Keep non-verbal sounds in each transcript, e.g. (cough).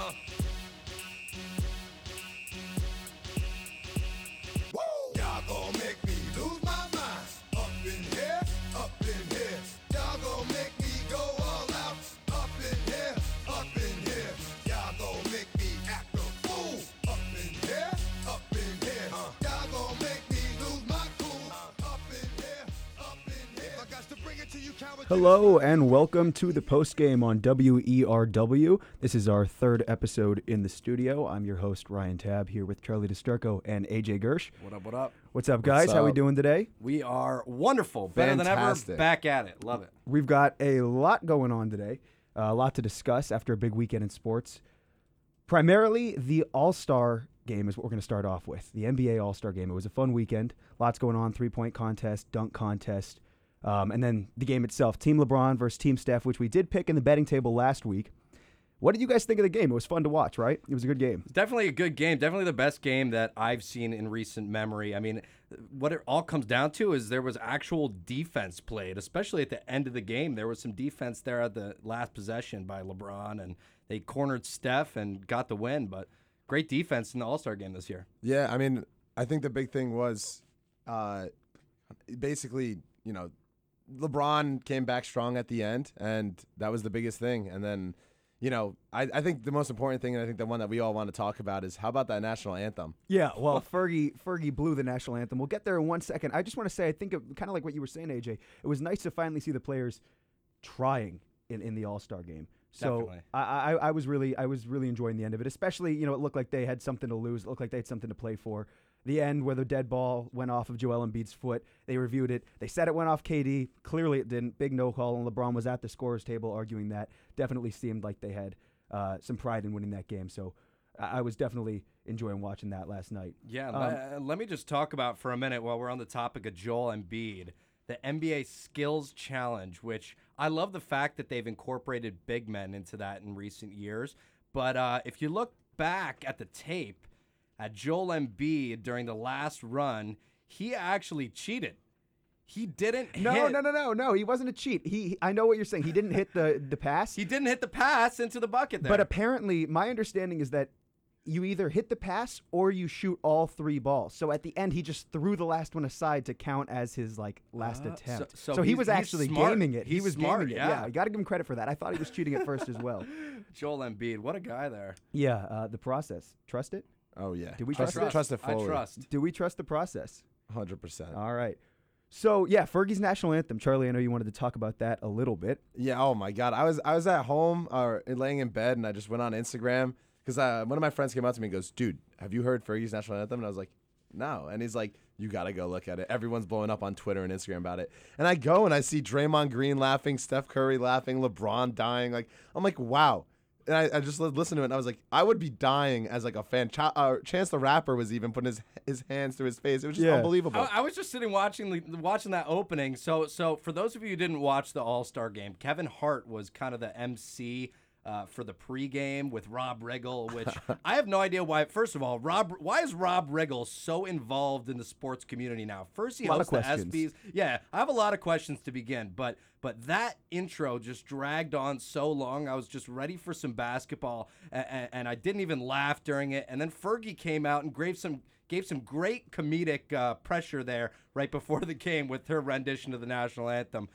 Huh. Hello and welcome to the post game on WERW. This is our third episode in the studio. I'm your host Ryan Tab here with Charlie DeSturco and AJ Gersh. What up? What up? What's up, guys? How we doing today? We are wonderful, better than ever. Back at it. Love it. We've got a lot going on today, uh, a lot to discuss after a big weekend in sports. Primarily, the All Star game is what we're going to start off with. The NBA All Star game. It was a fun weekend. Lots going on. Three point contest, dunk contest, um, and then the game itself. Team LeBron versus Team Steph, which we did pick in the betting table last week. What did you guys think of the game? It was fun to watch, right? It was a good game. Definitely a good game. Definitely the best game that I've seen in recent memory. I mean, what it all comes down to is there was actual defense played, especially at the end of the game. There was some defense there at the last possession by LeBron, and they cornered Steph and got the win. But great defense in the All Star game this year. Yeah, I mean, I think the big thing was uh, basically, you know, LeBron came back strong at the end, and that was the biggest thing. And then, you know, I, I think the most important thing, and I think the one that we all want to talk about is how about that national anthem? Yeah, well, Fergie Fergie blew the national anthem. We'll get there in one second. I just want to say, I think kind of like what you were saying, AJ. It was nice to finally see the players trying in, in the All Star game. So I, I I was really I was really enjoying the end of it. Especially you know it looked like they had something to lose. It looked like they had something to play for. The end where the dead ball went off of Joel Embiid's foot. They reviewed it. They said it went off KD. Clearly it didn't. Big no call. And LeBron was at the scorers table arguing that. Definitely seemed like they had uh, some pride in winning that game. So I, I was definitely enjoying watching that last night. Yeah, Um, le- let me just talk about for a minute while we're on the topic of Joel Embiid, the NBA Skills Challenge, which I love the fact that they've incorporated big men into that in recent years. But uh, if you look back at the tape at Joel Embiid during the last run, he actually cheated. He didn't No, hit. no, no, no, no. He wasn't a cheat. He, I know what you're saying. He didn't hit the the pass. He didn't hit the pass into the bucket there. but apparently, my understanding is that you either hit the pass or you shoot all three balls. So at the end, he just threw the last one aside to count as his like last Uh, so- attempt. so he was actually smart. gaming it. he He's was smart, gaming it. yeah. you got to give him credit for that. I thought he was cheating at first as well. (laughs) Joel Embiid, what a guy there. Yeah, uh, the process. Trust it. Oh yeah, Did we trust, trust it? trust it I trust. Do we trust the process? hundred percent. All right. So yeah, Fergie's national anthem. Charlie, I know you wanted to talk about that a little bit. Yeah. Oh my God. I was I was at home or laying in bed, and I just went on Instagram because uh, one of my friends came up to me and goes, "Dude, have you heard Fergie's national anthem?" And I was like, "No." And he's like, "You gotta go look at it. Everyone's blowing up on Twitter and Instagram about it." And I go and I see Draymond Green laughing, Steph Curry laughing, LeBron dying. Like I'm like, wow. And I, I just listened to it, and I was like, I would be dying as like a fan. Ch- uh, Chance the Rapper was even putting his his hands to his face. It was just Yeah. unbelievable. I, I was just sitting watching the, watching that opening. So so for those of you who didn't watch the All Star game, Kevin Hart was kind of the MC. Uh, for the pregame with Rob Riggle, which (laughs) I have no idea why. First of all, Rob, why is Rob Riggle so involved in the sports community now? First, he hosts the. ESPYS. Yeah, I have a lot of questions to begin, but but that intro just dragged on so long. I was just ready for some basketball, and, and I didn't even laugh during it. And then Fergie came out and gave some gave some great comedic uh, pressure there right before the game with her rendition of the national anthem.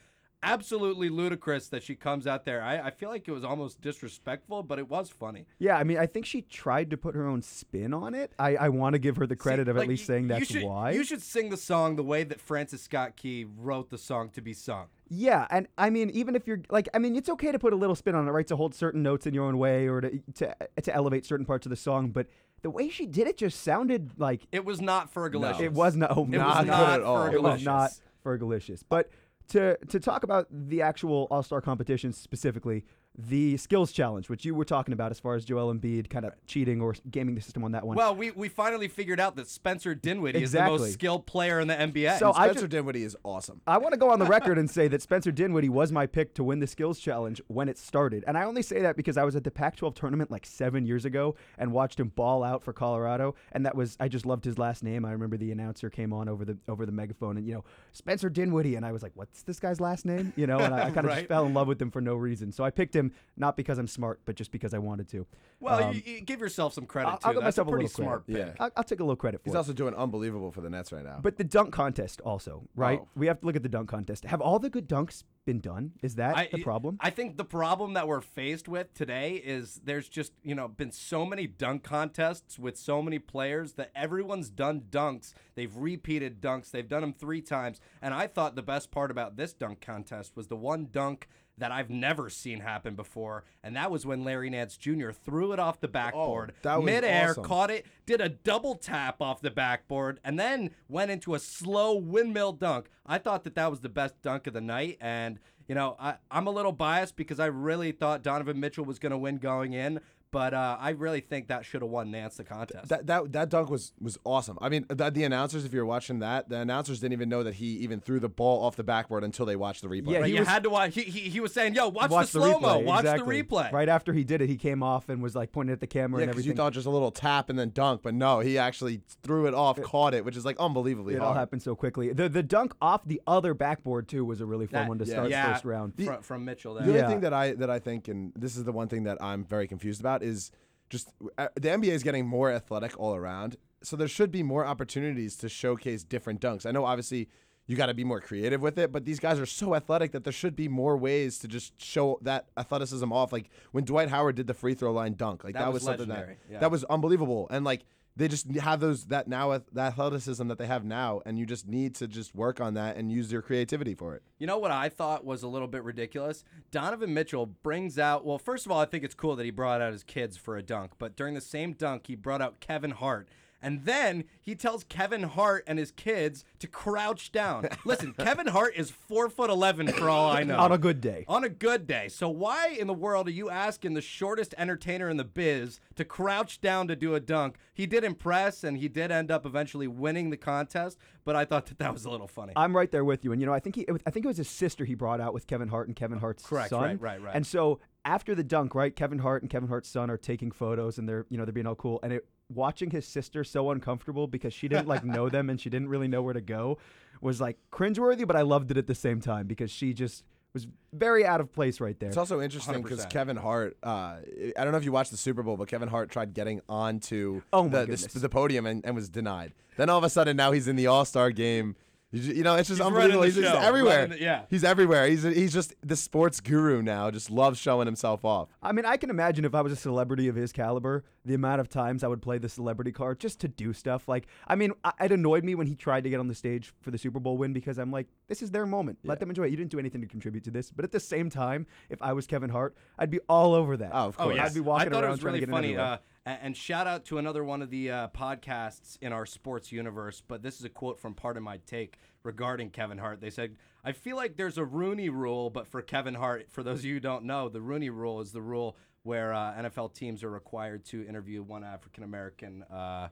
Absolutely ludicrous that she comes out there. I, I feel like it was almost disrespectful, but it was funny. Yeah, I mean, I think she tried to put her own spin on it. I, I want to give her the credit See, of like, at least you- saying you that's should- why. You should sing the song the way that Francis Scott Key wrote the song to be sung. Yeah, and I mean, even if you're like, I mean, it's okay to put a little spin on it, right? To hold certain notes in your own way, or to to to elevate certain parts of the song. But the way she did it just sounded like It was not Fergalicious. it was not. Oh, It not was good not at all. It was not Fergalicious. But to to talk about the actual All Star competition specifically, the skills challenge, which you were talking about, as far as Joel Embiid kind of cheating or gaming the system on that one. Well, we, we finally figured out that Spencer Dinwiddie is the most skilled player in the NBA. So I Spencer just- Dinwiddie is awesome. I want to go on the record and say that Spencer Dinwiddie was my pick to win the skills challenge when it started. And I only say that because I was at the Pac 12 tournament like seven years ago and watched him ball out for Colorado. And that was, I just loved his last name. I remember the announcer came on over the over the megaphone and, you know, Spencer Dinwiddie. And I was like, what's this guy's last name? You know, and I, I kind of (laughs) Right. just fell in love with him for no reason. So I picked him him not because I'm smart, but just because I wanted to. Well, Um, you, you give yourself some credit I'll- too. I'll give That's myself a pretty little smart credit. pick. Yeah. I'll, I'll take a little credit for it. He's it. also doing unbelievable for the Nets right now. but the dunk contest also, right? Oh. We have to look at the dunk contest. Have all the good dunks been done? Is that I- the problem? I think the problem that we're faced with today is there's just, you know, been so many dunk contests with so many players that everyone's done dunks. They've repeated dunks. They've done them three times. And I thought the best part about this dunk contest was the one dunk that I've never seen happen before, and that was when Larry Nance Jr. threw it off the oh, backboard, Oh, that was midair, awesome. caught it, did a double tap off the backboard, and then went into a slow windmill dunk. I thought that that was the best dunk of the night, and you know I, I'm a little biased because I really thought Donovan Mitchell was going to win going in, but uh, I really think that should have won Nance the contest. That, that that dunk was was awesome. I mean, the, the announcers, if you're watching that, the announcers didn't even know that he even threw the ball off the backboard until they watched the replay. Yeah, But he you was- had to watch. He, he, he was saying, "Yo, watch, Watch the slow mo. replay, Watch exactly. the replay." Right after he did it, he came off and was like pointing at the camera Yeah, and everything. you thought just a little tap and then dunk, but no, he actually threw it off, caught it, which is like unbelievably it all happened so quickly. The the dunk off the other backboard too was a really fun That- one to yeah. start yeah, first round. from, from Mitchell. The only Yeah. thing that I that I think, and this is the one thing that I'm very confused about, is just uh, the NBA is getting more athletic all around. So there should be more opportunities to showcase different dunks. I know obviously you got to be more creative with it, but these guys are so athletic that there should be more ways to just show that athleticism off. Like when Dwight Howard did the free throw line dunk, like That that, was something legendary, that yeah. that was unbelievable, and like. They just have those that now that athleticism that they have now, and you just need to just work on that and use your creativity for it. You know what I thought was a little bit ridiculous? Donovan Mitchell brings out, well, first of all, I think it's cool that he brought out his kids for a dunk, but during the same dunk, he brought out Kevin Hart. And then he tells Kevin Hart and his kids to crouch down. (laughs) Listen, Kevin Hart is four foot eleven for all I know. On a good day. On a good day. So why in the world are you asking the shortest entertainer in the biz to crouch down to do a dunk? He did impress, and he did end up eventually winning the contest. But I thought that that was a little funny. I'm right there with you, and you know, I think he, I think it was his sister he brought out with Kevin Hart and Kevin Hart's Correct, son. right, right, right. And so after the dunk, right, Kevin Hart and Kevin Hart's son are taking photos, and they're, you know, they're being all cool, and it, watching his sister so uncomfortable because she didn't like know them and she didn't really know where to go was like cringeworthy, but I loved it at the same time because she just was very out of place right there. It's also interesting because Kevin Hart. Uh, I don't know if you watched the Super Bowl, but Kevin Hart tried getting onto Oh the, the, the podium and, and was denied. Then all of a sudden, now he's in the All Star game. You, know, it's just He's unbelievable. running the He's just everywhere. running the- yeah. he's everywhere. He's he's just the sports guru now. Just loves showing himself off. I mean, I can imagine if I was a celebrity of his caliber, the amount of times I would play the celebrity card just to do stuff. Like, I mean, I- it annoyed me when he tried to get on the stage for the Super Bowl win because I'm like, this is their moment. Let them enjoy it. You didn't do anything to contribute to this. But at the same time, if I was Kevin Hart, I'd be all over that. Oh, of Oh, course. yes. I'd be walking I thought around it was trying to really get in funny. everywhere. Uh, and shout out to another one of the uh, podcasts in our sports universe. But this is a quote from Pardon My Take regarding Kevin Hart. They said, I feel like there's a Rooney rule, but for Kevin Hart, for those of you who don't know, the Rooney rule is the rule where uh, NFL teams are required to interview one African American uh,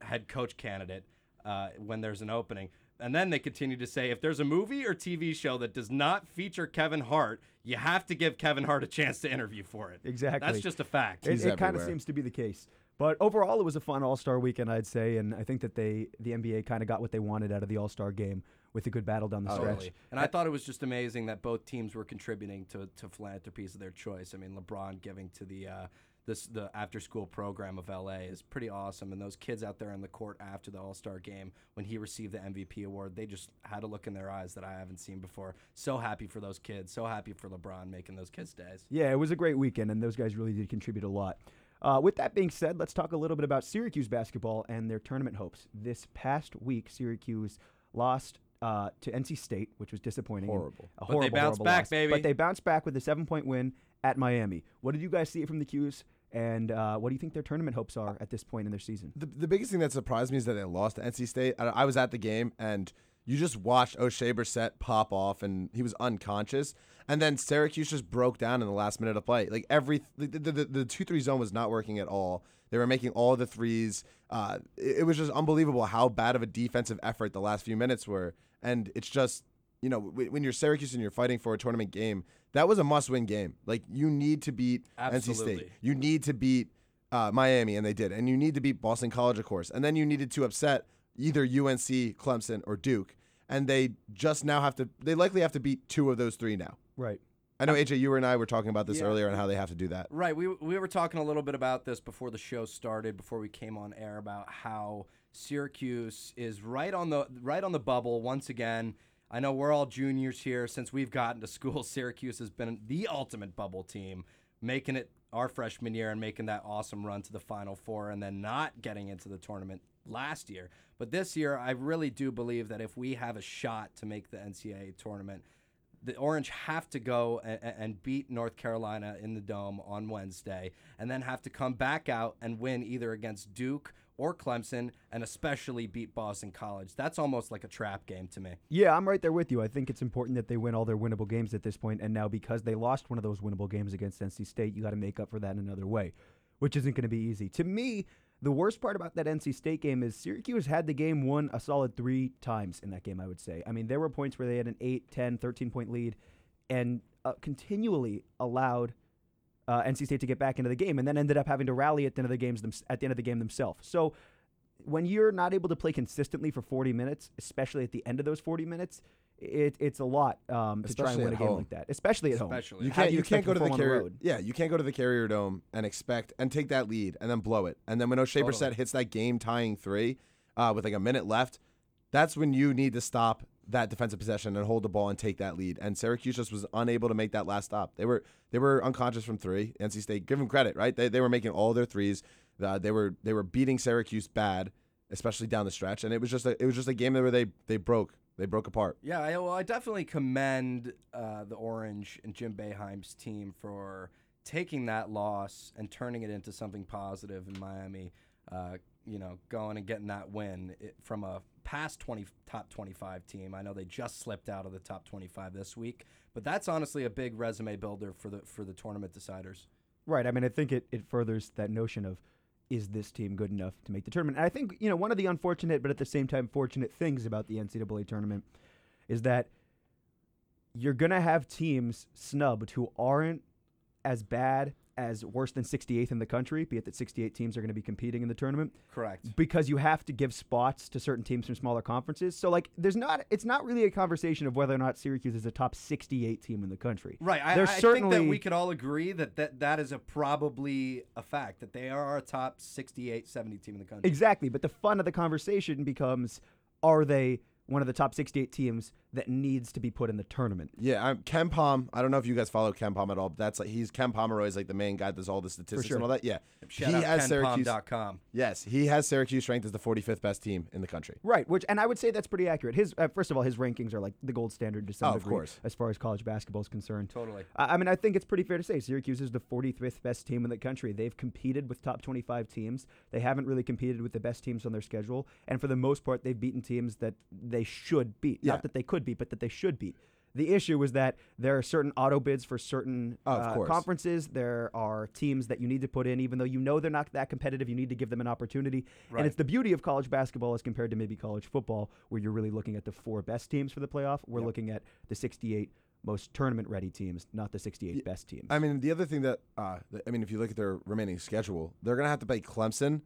head coach candidate uh, when there's an opening. And then they continue to say if there's a movie or TV show that does not feature Kevin Hart, you have to give Kevin Hart a chance to interview for it. Exactly. That's just a fact. It, He's it kind of seems to be the case. But overall, it was a fun All Star weekend, I'd say, and I think that they, the NBA, kind of got what they wanted out of the All Star game with a good battle down the stretch. Totally. And I thought it was just amazing that both teams were contributing to, to philanthropies of their choice. I mean, LeBron giving to the uh, this the after school program of LA is pretty awesome. And those kids out there on the court after the All Star game, when he received the MVP award, they just had a look in their eyes that I haven't seen before. So happy for those kids. So happy for LeBron making those kids' days. Yeah, it was a great weekend, and those guys really did contribute a lot. Uh, with that being said, let's talk a little bit about Syracuse basketball and their tournament hopes. This past week, Syracuse lost uh, to NC State, which was disappointing. Horrible. A But they bounced horrible back, loss. baby. But they bounced back with a seven-point win at Miami. What did you guys see from the Qs? And uh, what do you think their tournament hopes are at this point in their season? The, the biggest thing that surprised me is that they lost to NC State. I, I was at the game and you just watched Oshae Brissett pop off and he was unconscious. And then Syracuse just broke down in the last minute of play. Like every the the, the, the two three zone was not working at all. They were making all the threes. Uh, it, it was just unbelievable how bad of a defensive effort the last few minutes were. And it's just you know when when you're Syracuse and you're fighting for a tournament game, that was a must win game. Like you need to beat NC State. You need to beat uh, Miami, and they did. And you need to beat Boston College, of course. And then you needed to upset either UNC, Clemson, or Duke. And they just now have to. They likely have to beat two of those three now. Right. I know AJ, you and I were talking about this Yeah. earlier and how they have to do that. Right. We we were talking a little bit about this before the show started, before we came on air about how Syracuse is right on the right on the bubble once again. I know we're all juniors here since we've gotten to school. (laughs) Syracuse has been the ultimate bubble team, making it our freshman year and making that awesome run to the Final Four, and then not getting into the tournament last year. But this year, I really do believe that if we have a shot to make the NCAA tournament, the Orange have to go and, and beat North Carolina in the dome on Wednesday, and then have to come back out and win either against Duke or Clemson, and especially beat Boston College. That's almost like a trap game to me. Yeah, I'm right there with you. I think it's important that they win all their winnable games at this point, and now because they lost one of those winnable games against NC State, you got to make up for that in another way, which isn't going to be easy. To me, the worst part about that NC State game is Syracuse had the game won a solid three times in that game, I would say. I mean, there were points where they had an 8, 10, 13 point lead and uh, continually allowed uh, NC State to get back into the game, and then ended up having to rally at the end of the games them- at the end of the game themselves. So when you're not able to play consistently for 40 minutes, especially at the end of those 40 minutes, it, it's a lot um, to try and Especially win a at game home. like that, especially at home. You can't you, expect can't go to the carrier. road? yeah, you can't go to the Carrier Dome and expect and take that lead and then blow it. And then when Oshae Totally. Brissett hits that game tying three uh, with like a minute left, that's when you need to stop that defensive possession and hold the ball and take that lead. And Syracuse just was unable to make that last stop. They were they were unconscious from three. NC State, give them credit, right? They, they were making all their threes. Uh, they were they were beating Syracuse bad, especially down the stretch. And it was just a it was just a game where they they broke they broke apart. Yeah, I, well, I definitely commend uh, the Orange and Jim Boeheim's team for taking that loss and turning it into something positive in Miami. Uh, you know, going and getting that win it, from a past 20 top 25 team. I know they just slipped out of the top 25 this week, but that's honestly a big resume builder for the for the tournament deciders. Right. I mean, I think it, it furthers that notion of is this team good enough to make the tournament? And I think, you know, one of the unfortunate, but at the same time fortunate things about the NCAA tournament is that you're going to have teams snubbed who aren't as bad as worse than 68th in the country, be it that 68 teams are going to be competing in the tournament Correct. because you have to give spots to certain teams from smaller conferences. So like there's not it's not really a conversation of whether or not Syracuse is a top 68 team in the country. Right. I, I think that we could all agree that, that that is a probably a fact that they are a top 68, 70 team in the country. Exactly, but the fun of the conversation becomes are they one of the top 68 teams that needs to be put in the tournament? Yeah, I'm KenPom. I don't know if you guys follow KenPom at all, but that's like he's Ken Pomeroy is like the main guy that does all the statistics sure. and all that. Yeah, Shout he out has Syracuse. kenpom.com. Yes, he has Syracuse ranked as the 45th best team in the country. Right, which and I would say that's pretty accurate. His uh, first of all, his rankings are like the gold standard to some Oh, of course. as far as college basketball is concerned. Totally. I I mean, I think it's pretty fair to say Syracuse is the 45th best team in the country. They've competed with top 25 teams. They haven't really competed with the best teams on their schedule, and for the most part, they've beaten teams that they should beat. Yeah. Not that they could beat, but that they should beat. The issue was that there are certain auto bids for certain Oh, uh, conferences. There are teams that you need to put in, even though you know they're not that competitive. You need to give them an opportunity, Right. and it's the beauty of college basketball as compared to maybe college football, where you're really looking at the four best teams for the playoff. We're looking at the 68 most tournament ready teams, not the 68 best teams. I mean, the other thing that uh, I mean, if you look at their remaining schedule, they're gonna have to play Clemson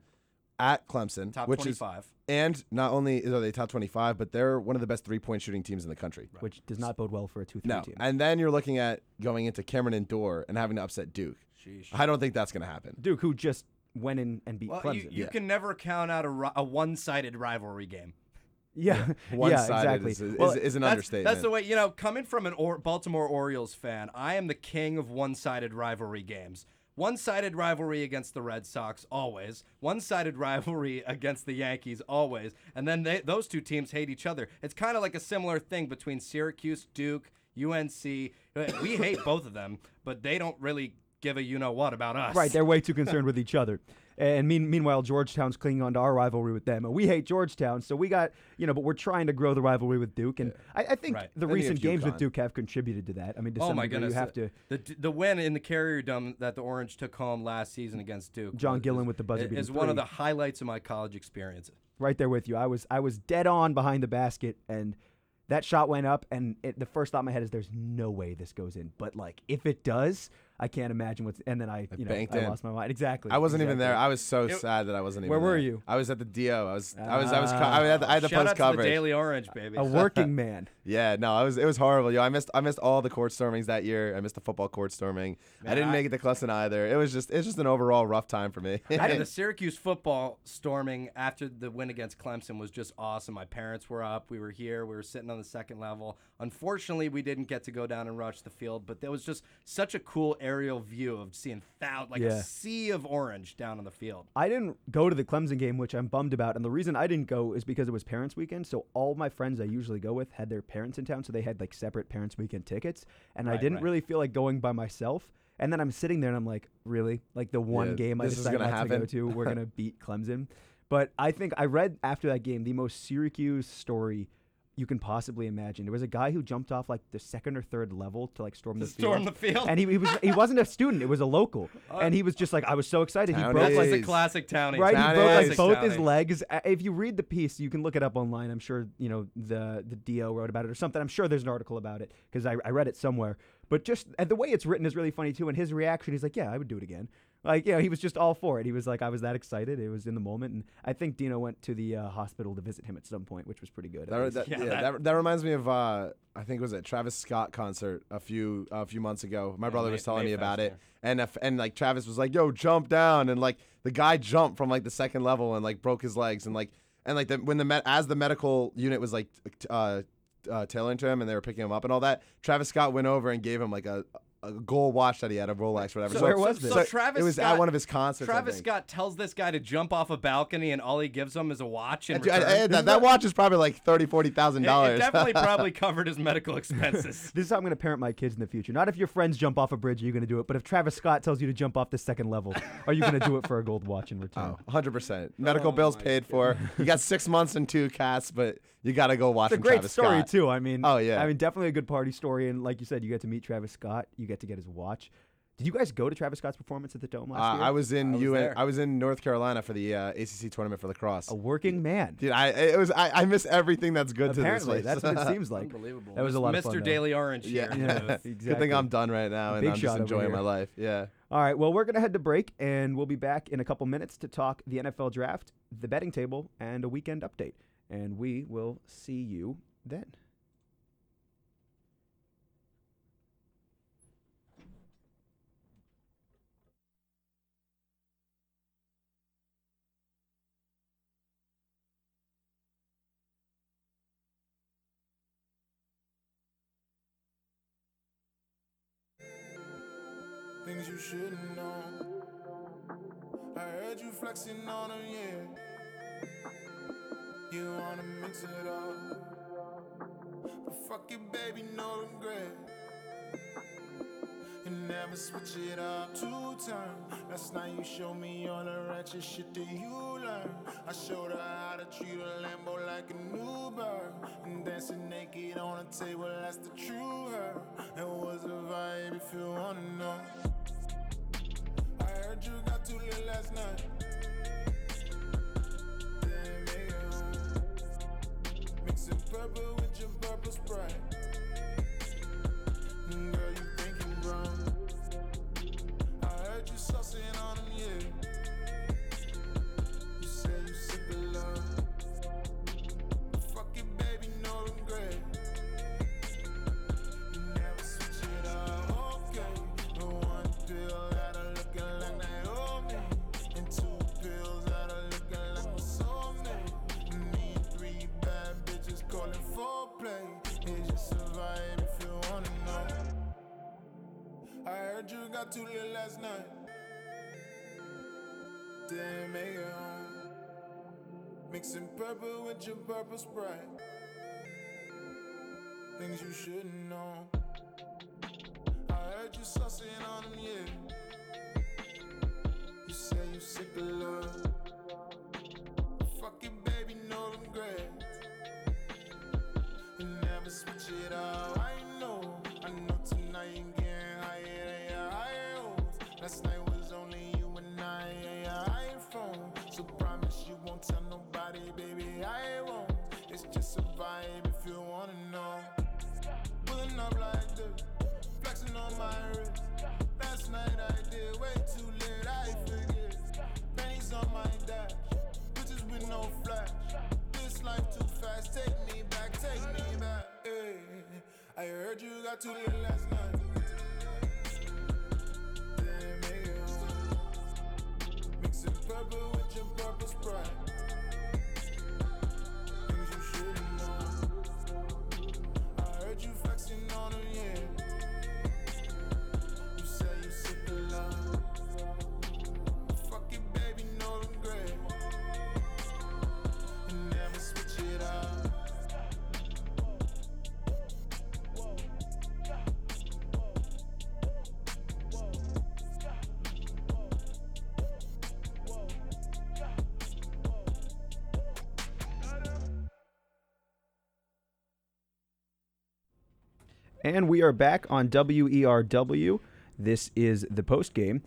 at Clemson, Top which is 25. and not only are they top 25, but they're one of the best three point shooting teams in the country. which does not bode well for a 2 3 No, team. and then you're looking at going into Cameron Indoor and having to upset Duke. Sheesh. I don't think that's gonna happen. Duke, who just went in and beat Well, Clemson. you, you yeah. can never count out a, a one-sided rivalry game. yeah, yeah, (laughs) One-sided exactly. is, is, Well, is an That's, understatement. that's the way you know. Coming from an or- Baltimore Orioles fan, I am the king of one-sided rivalry games. One-sided rivalry against the Red Sox always. One-sided (laughs) rivalry against the Yankees always. And then they, those two teams hate each other. It's kind of like a similar thing between Syracuse, Duke, UNC. Uh, we hate both of them, but they don't really give a you know what about us. Right, they're way too concerned with each other. (laughs) And mean, meanwhile, Georgetown's clinging on to our rivalry with them. And we hate Georgetown, so we got, you know, but we're trying to grow the rivalry with Duke. And I, I think Right. the Then recent have games with Duke have contributed to that. I mean, to Oh some my degree, goodness! you have to. the the win in the Carrier Dome that the Orange took home last season against Duke. John was- Gillon with the buzzer is, beating is one of the highlights of my college experience. right there with you. I was I was dead on behind the basket, and that shot went up. And it, the first thought in my head is, "There's no way this goes in." But like, if it does, I can't imagine what's. And then I, you know, banked I in. lost my mind. Exactly. I wasn't even there. I was so It- sad that I wasn't even. Where were there. you? I was at the DO. I was. I was. I was. co- Ah. I had, I had the Shout post out to the coverage. Daily Orange, baby. a working man. (laughs) Yeah, no, I was. It was horrible. Yo, I missed. I missed all the court stormings that year. I missed the football court storming. I Man, didn't I- make it to Clemson either. It was just. It's just an overall rough time for me. Yeah, (laughs) the Syracuse football storming after the win against Clemson was just awesome. My parents were up. We were here. We were sitting on the second level. Unfortunately, we didn't get to go down and rush the field, but there was just such a cool aerial view of seeing thou- like Yeah. a sea of orange down on the field. I didn't go to the Clemson game, which I'm bummed about. And the reason I didn't go is because it was parents' weekend. So all my friends I usually go with had their parents in town, so they had like separate parents' weekend tickets. And I didn't right. really feel like going by myself. And then I'm sitting there and I'm like, really? Like the one Yeah, game I decided not to go to, we're gonna (laughs) beat Clemson. But I think I read after that game the most Syracuse story you can possibly imagine. There was a guy who jumped off like the second or third level to like storm the storm field. the field. and he, he was he wasn't a student; it was a local, and he was just like, I was so excited. He broke like the Jeez. classic townie. Right, he broke like Classic both his legs. Uh, If you read the piece, you can look it up online. I'm sure you know the the Do wrote about it or something. I'm sure there's an article about it because I, I read it somewhere. But just and the way it's written is really funny too. And his reaction, he's like, "Yeah, I would do it again." Like, you know, he was just all for it. He was like, "I was that excited. It was in the moment." And I think Dino went to the uh, hospital to visit him at some point, which was pretty good. That, that, (laughs) Yeah, yeah, that- that, that reminds me of uh, I think it was a Travis Scott concert a few a few months ago. My Yeah, brother May- was telling me Mayfest, about it, yeah. and if, and like Travis was like, "Yo, jump down!" and like the guy jumped from like the second level and like broke his legs and like and like the, when the med- as the medical unit was like t- uh, uh, tailoring to him and they were picking him up and all that, Travis Scott went over and gave him like a. A gold watch that he had, a Rolex, whatever. So where was this? So Travis it was Scott, at one of his concerts. I Travis think. Scott tells this guy to jump off a balcony, and all he gives him is a watch. In And, and- and that, that watch is probably like thirty, forty thousand It- It dollars. definitely (laughs) probably covered his medical expenses. (laughs) This is how I'm going to parent my kids in the future. Not if your friends jump off a bridge, you're you going to do it? But if Travis Scott tells you to jump off the second level, are you going to do it for a gold watch in (laughs) return? Oh, 100%. Medical Oh bills my paid for. You got six months and two casts, but you got to go watch It's a great Travis story Scott. too. I mean, Oh, yeah. I mean, definitely a good party story. And like you said, you get to meet Travis Scott. You get to get his watch. Did you guys go to Travis Scott's performance at the Dome last Uh, year? I was in I was UN. I was in North Carolina for the uh, ACC tournament for lacrosse. a working man. Dude, I it was I, I miss everything that's good Apparently, to this that's what it seems like. Unbelievable. That was a lot of Mr. fun, though. Daily Orange yeah, here. (laughs) Yeah, Good exactly. thing I'm done right now and Big I'm just enjoying my life. Yeah. All right. Well, we're gonna head to break, and we'll be back in a couple minutes to talk the NFL draft, the betting table, and a weekend update. And we will see you then. Things you shouldn't know. I heard you flexing on yeah. You wanna mix it up. But fuck it, baby, no regret. You never switch it up two times. Last night you showed me all the ratchet shit that you learned. I showed her how to treat a Lambo like a new bird. And dancing naked on a table, that's the true her. It was a vibe if you wanna know. I heard you got too lit last night. Purple with your purple sprite. Girl, you think you grown. I heard you sussing on heard you got too lit last night. Didn't make it home. Mixing purple with your purple sprite. Things you shouldn't know. I heard you sussing on him, yeah. You say you sick of love. Fuck it, baby, no regret. Out to the last night. Didn't make it home. Mixing purple with your purple sprite. And we are back on WERW. This is the post game.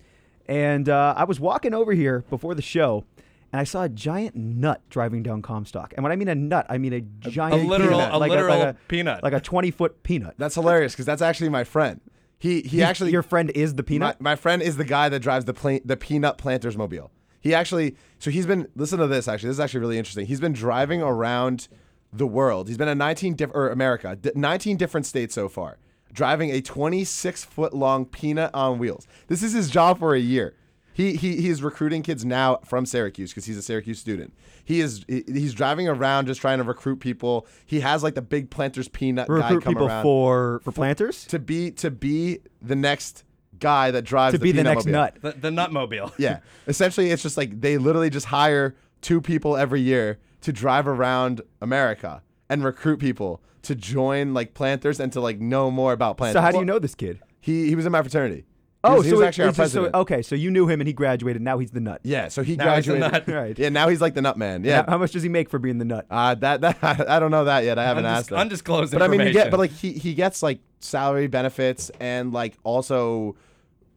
And uh, I was walking over here before the show, and I saw a giant nut driving down Comstock. And when I mean a nut, I mean a giant literal- peanut, a like literal like peanut. like a twenty foot peanut. That's hilarious because that's actually my friend. He he You- actually your friend is the peanut. my friend is the guy that drives the pla- the peanut planters mobile. He actually so he's been listen to this actually. This is actually really interesting. He's been driving around the world. He's been in 19 diff- or America, 19 different states so far, driving a 26 foot long peanut on wheels. This is his job for a year. He, he, he is recruiting kids now from Syracuse because he's a Syracuse student. He is he- he's driving around just trying to recruit people. He has like the big planters peanut guy Recruit come people around for for planters to be to be the next guy that drives to the be the next mobile. nut. The, the Nutmobile. Yeah, essentially, it's just like they literally just hire two people every year to drive around America and recruit people to join like planters and to like know more about planters. So how do you know this kid? He he was in my fraternity. He Oh, was, he so was it- actually our it's just so- president. okay, so you knew him and he graduated. Now he's the nut. Yeah, so he Now he's a graduated. nut. (laughs) Right. Yeah, now he's like the nut man. Yeah. How, how much does he make for being the nut? Uh, that that (laughs) I don't know that yet. I haven't Undis- asked him. undisclosed But I mean, you get, but like he he gets like salary benefits and like also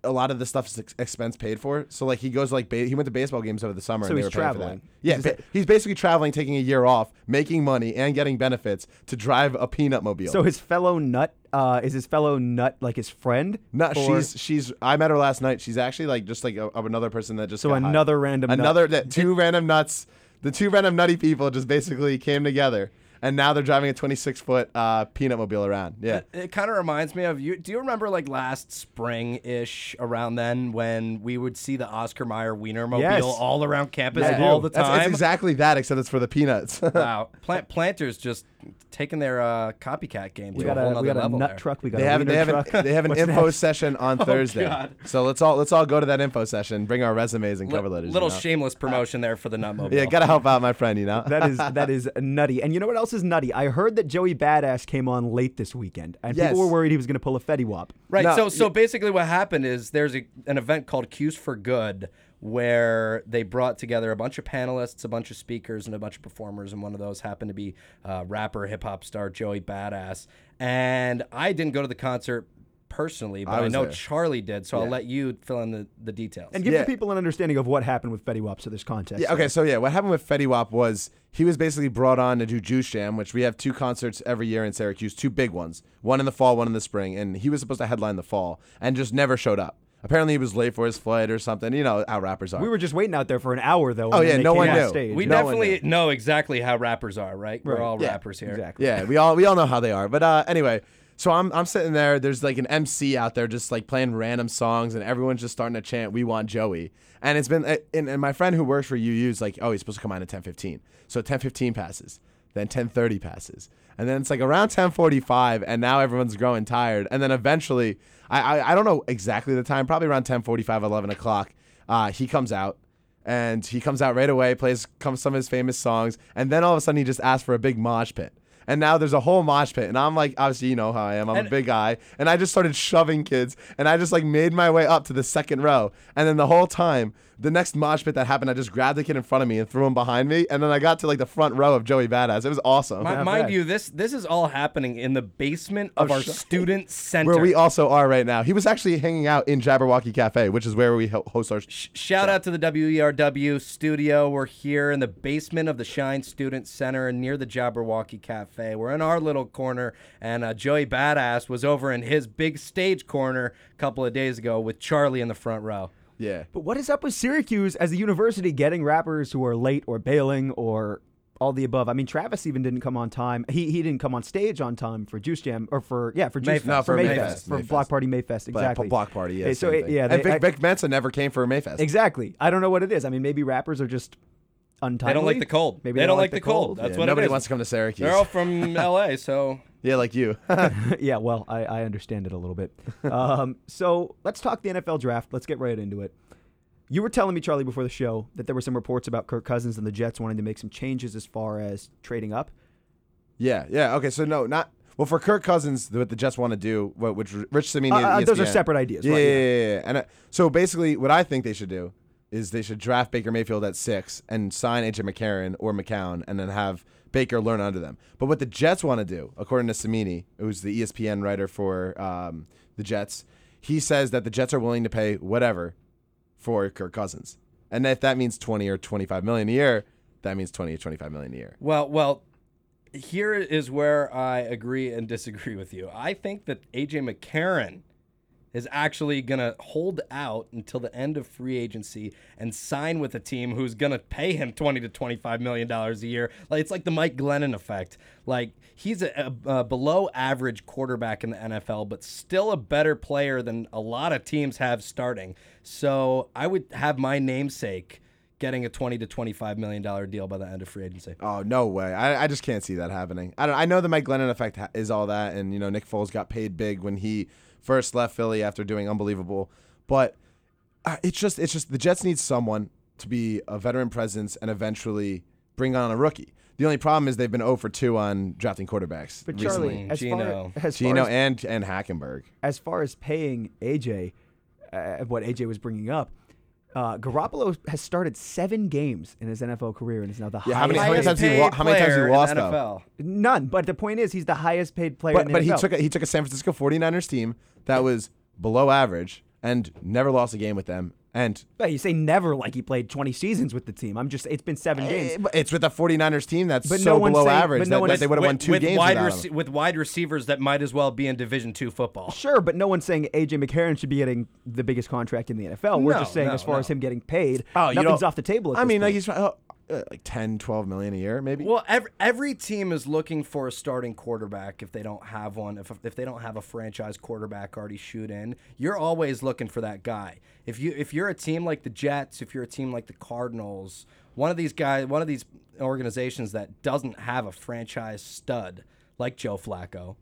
a lot of the stuff is ex- expense paid for. So like he goes like ba- he went to baseball games over the summer. So and they he's were paying for traveling. that. Yeah, He's ba- he's basically traveling, taking a year off, making money and getting benefits to drive a peanut mobile. So his fellow nut uh, is his fellow nut like his friend? no, Or- she's she's. I met her last night. She's actually like just like a, of another person that just So got hired. another random another that two random nuts. The two random nutty people just basically came together, and now they're driving a 26 foot uh, peanut mobile around. Yeah. It, it kind of reminds me of you. Do you remember like last spring ish around then when we would see the Oscar Mayer Wiener mobile Yes. all around campus I do. all the That's, time? it's exactly that, except it's for the peanuts. (laughs) wow. Plant planters just taking their uh, copycat game we to got a whole a, we got a level nut there. truck. We got they a have they have an, truck. they have an (laughs) info next? session on (laughs) Thursday. God. So let's all let's all go to that info session. Bring our resumes and Li- cover letters. you little know? shameless promotion there for the nut mobile. Yeah, gotta help out my friend. You know. that is that is nutty. And you know what else is nutty? I heard that Joey Badass came on late this weekend, and Yes. people were worried he was going to pull a Fetty Wap. Right. No, so so basically what happened is there's a, an event called Cues for Good where they brought together a bunch of panelists, a bunch of speakers, and a bunch of performers, and one of those happened to be uh, rapper, hip hop star Joey Badass. And I didn't go to the concert personally, but I I, know there. Charlie did, so I'll let you fill in the, the details. And give Yeah. the people an understanding of what happened with Fetty Wap so this context. Yeah. Okay. So yeah, what happened with Fetty Wap was he was basically brought on to do Juice Jam, which we have two concerts every year in Syracuse, two big ones, one in the fall, one in the spring, and he was supposed to headline the fall and just never showed up. Apparently, he was late for his flight or something. You know how rappers are. We were just waiting out there for an hour though. Oh, yeah, no one knew. Stage. we no one definitely know exactly how rappers are, right? We're all Yeah, rappers here. exactly. Yeah, we all we all know how they are. But uh, anyway, so I'm I'm sitting there. There's like an MC out there just like playing random songs, and everyone's just starting to chant, "We want Joey." And it's been and, and my friend who works for UU is like, "Oh, he's supposed to come on at 10:15." So 10:15 passes, then 10:30 passes, and then it's like around 10:45, and now everyone's growing tired. And then eventually, I I, I don't know exactly the time, probably around 10:45, 11 o'clock. Uh, he comes out and he comes out right away, plays comes some of his famous songs, and then all of a sudden he just asks for a big mosh pit. And now there's a whole mosh pit, and I'm like, obviously you know how I am. I'm And- a big guy, and I just started shoving kids, and I just like made my way up to the second row, and then the whole time, the next mosh pit that happened, I just grabbed the kid in front of me and threw him behind me, and then I got to like the front row of Joey Badass. It was awesome. Mi- mind bad. you, this this is all happening in the basement of our student (laughs) center. where we also are right now. He was actually hanging out in Jabberwocky Cafe, which is where we ho- host our. Sh- Shout out to the WERW studio. We're here in the basement of the Schine Student Center near the Jabberwocky Cafe. We're in our little corner, and uh, Joey Badass was over in his big stage corner a couple of days ago with Charlie in the front row. Yeah. But what is up with Syracuse as a university getting rappers who are late or bailing or all the above. I mean, Travis even didn't come on time. He he didn't come on stage on time for Juice Jam or for yeah for Juice Mayfest. No, for Mayfest, Mayfest, for Mayfest. Block Party Mayfest But exactly. block party, yeah. So it- yeah, and Vic, I- Vic Mensa never came for a Mayfest. Exactly. I don't know what it is. I mean, maybe rappers are just untimely. They don't like the cold. Maybe they, don't like the cold. Yeah, That's what nobody it is. wants to come to Syracuse. They're all from (laughs) L.A., so (laughs) yeah, like you. (laughs) yeah, well, I, I understand it a little bit. Um, so let's talk the NFL draft. Let's get right into it. You were telling me, Charlie, before the show that there were some reports about Kirk Cousins and the Jets wanting to make some changes as far as trading up. yeah, yeah. Okay, so no, not well for Kirk Cousins. What the Jets want to do, what which Rich Cimini, Uh, uh, those are ESPN separate ideas, Yeah, right, yeah, yeah. yeah, yeah. And uh, so basically, what I think they should do is they should draft Baker Mayfield at six and sign AJ McCarron or McCown, and then have Baker learn under them. But what the Jets want to do, according to Cimini, who's the ESPN writer for um, the Jets, he says that the Jets are willing to pay whatever for Kirk Cousins, and if that means twenty or twenty-five million a year, that means twenty or twenty-five million a year. Well, well, here is where I agree and disagree with you. I think that AJ McCarron is actually going to hold out until the end of free agency and sign with a team who's going to pay him 20 to 25 million dollars a year. Like it's like the Mike Glennon effect. Like he's a, a, a below average quarterback in the NFL but still a better player than a lot of teams have starting. So, I would have my namesake getting a 20 to 25 million dollar deal by the end of free agency. Oh no way! I, I just can't see that happening. I don't. I know the Mike Glennon effect is all that, and you know Nick Foles got paid big when he first left Philly after doing unbelievable. But uh, it's just it's just the Jets need someone to be a veteran presence and eventually bring on a rookie. The only problem is they've been 0 for 2 on drafting quarterbacks. But recently. Charlie, as Geno. far as Geno far as, and and Hackenberg. as far as paying AJ, uh, what AJ was bringing up, uh, Garoppolo has started seven games in his NFL career and is now the Yeah, how many- highest. how many times paid- he lo- how many times he player in lost, the though? NFL. None. But the point is, he's the highest paid player. in But the but he took a, he took a San Francisco 49ers team that was below average and never lost a game with them. And But you say never like he played 20 seasons with the team. I'm just. It's been seven games. Eh, It's with the 49ers team that's But so no below saying- average but no that, one's- that they would have won two with games wide without rece- him. with wide receivers that might as well be in Division two football. Sure, but no one's saying AJ McCarron should be getting the biggest contract in the NFL. We're No, just saying, no, as far no. as him getting paid, Oh, nothing's off the table. At I this mean, like he's uh, Uh, like 10, 12 million a year, maybe. Well, every, every team is looking for a starting quarterback if they don't have one. If, if they don't have a franchise quarterback already shoot in, you're always looking for that guy. If you if you're a team like the Jets, if you're a team like the Cardinals, one of these guys, one of these organizations that doesn't have a franchise stud like Joe Flacco,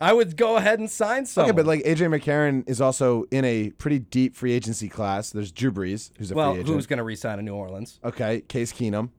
I would go ahead and sign someone. okay, but like AJ McCarron is also in a pretty deep free agency class. There's Drew Brees, who's a well, free agent. Well, who's going to resign in New Orleans? okay, Case Keenum.